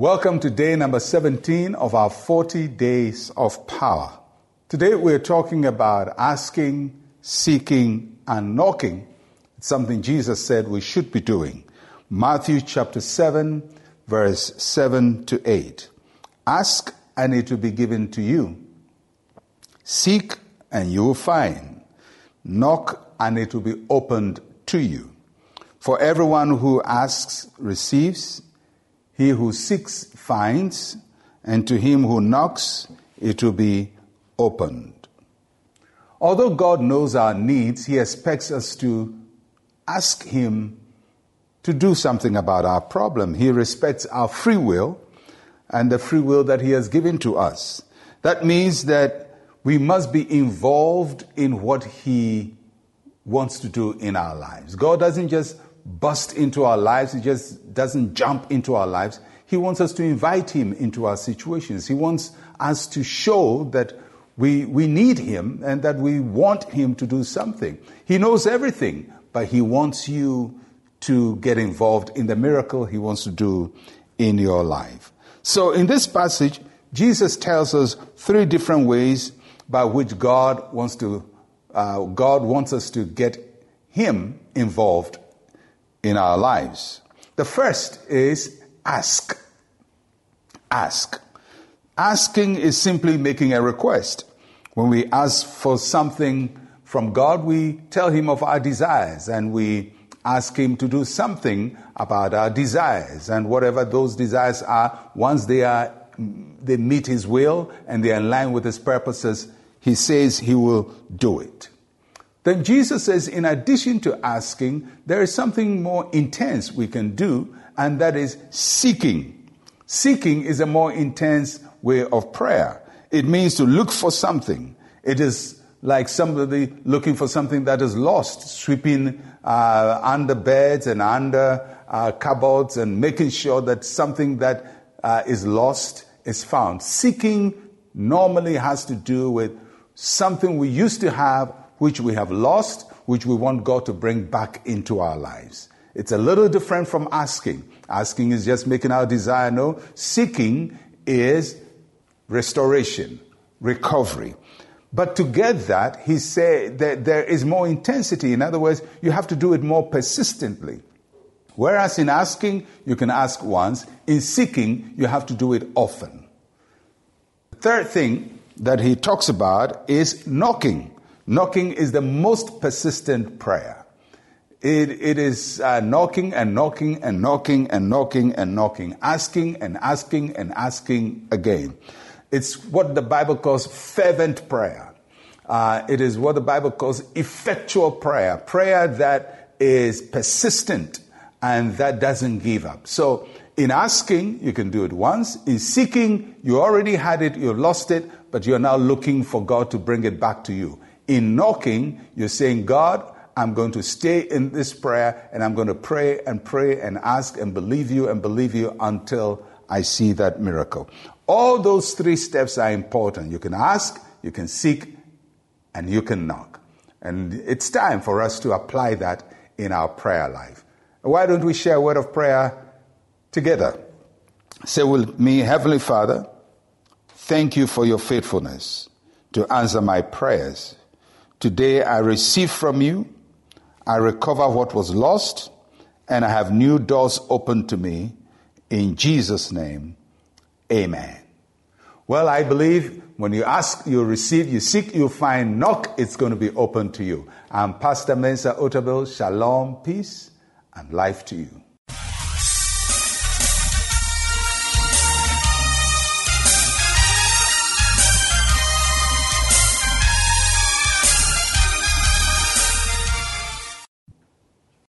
Welcome to day number 17 of our 40 days of power. Today we're talking about asking, seeking, and knocking. It's something Jesus said we should be doing. Matthew chapter 7, verse 7 to 8. Ask, and it will be given to you. Seek, and you will find. Knock, and it will be opened to you. For everyone who asks receives, he who seeks finds, and to him who knocks it will be opened. Although God knows our needs, He expects us to ask Him to do something about our problem. He respects our free will and the free will that He has given to us. That means that we must be involved in what He wants to do in our lives. God doesn't just bust into our lives, He just doesn't jump into our lives. He wants us to invite Him into our situations. He wants us to show that we, we need Him and that we want Him to do something. He knows everything, but He wants you to get involved in the miracle He wants to do in your life. So in this passage, Jesus tells us three different ways by which God wants to uh, God wants us to get Him involved in our lives. The first is ask. Ask. Asking is simply making a request. When we ask for something from God, we tell Him of our desires and we ask Him to do something about our desires. And whatever those desires are, once they are, they meet His will and they are in line with His purposes, He says He will do it. Then Jesus says, in addition to asking, there is something more intense we can do, and that is seeking. Seeking is a more intense way of prayer. It means to look for something. It is like somebody looking for something that is lost, sweeping uh, under beds and under uh, cupboards and making sure that something that uh, is lost is found. Seeking normally has to do with something we used to have which we have lost, which we want God to bring back into our lives. It's a little different from asking. Asking is just making our desire known. Seeking is restoration, recovery. But to get that, he said that there is more intensity. In other words, you have to do it more persistently. Whereas in asking, you can ask once. In seeking, you have to do it often. The third thing that he talks about is knocking. Knocking is the most persistent prayer. It, it is uh, knocking and knocking and knocking and knocking and knocking, asking and asking and asking again. It's what the Bible calls fervent prayer. Uh, it is what the Bible calls effectual prayer, prayer that is persistent and that doesn't give up. So, in asking, you can do it once. In seeking, you already had it, you lost it, but you're now looking for God to bring it back to you. In knocking, you're saying, God, I'm going to stay in this prayer and I'm going to pray and pray and ask and believe you and believe you until I see that miracle. All those three steps are important. You can ask, you can seek, and you can knock. And it's time for us to apply that in our prayer life. Why don't we share a word of prayer together? Say with me, Heavenly Father, thank you for your faithfulness to answer my prayers. Today I receive from you, I recover what was lost, and I have new doors open to me. In Jesus' name, amen. Well, I believe when you ask, you receive, you seek, you find, knock, it's going to be open to you. I'm Pastor Mensa Otabil. Shalom, peace, and life to you.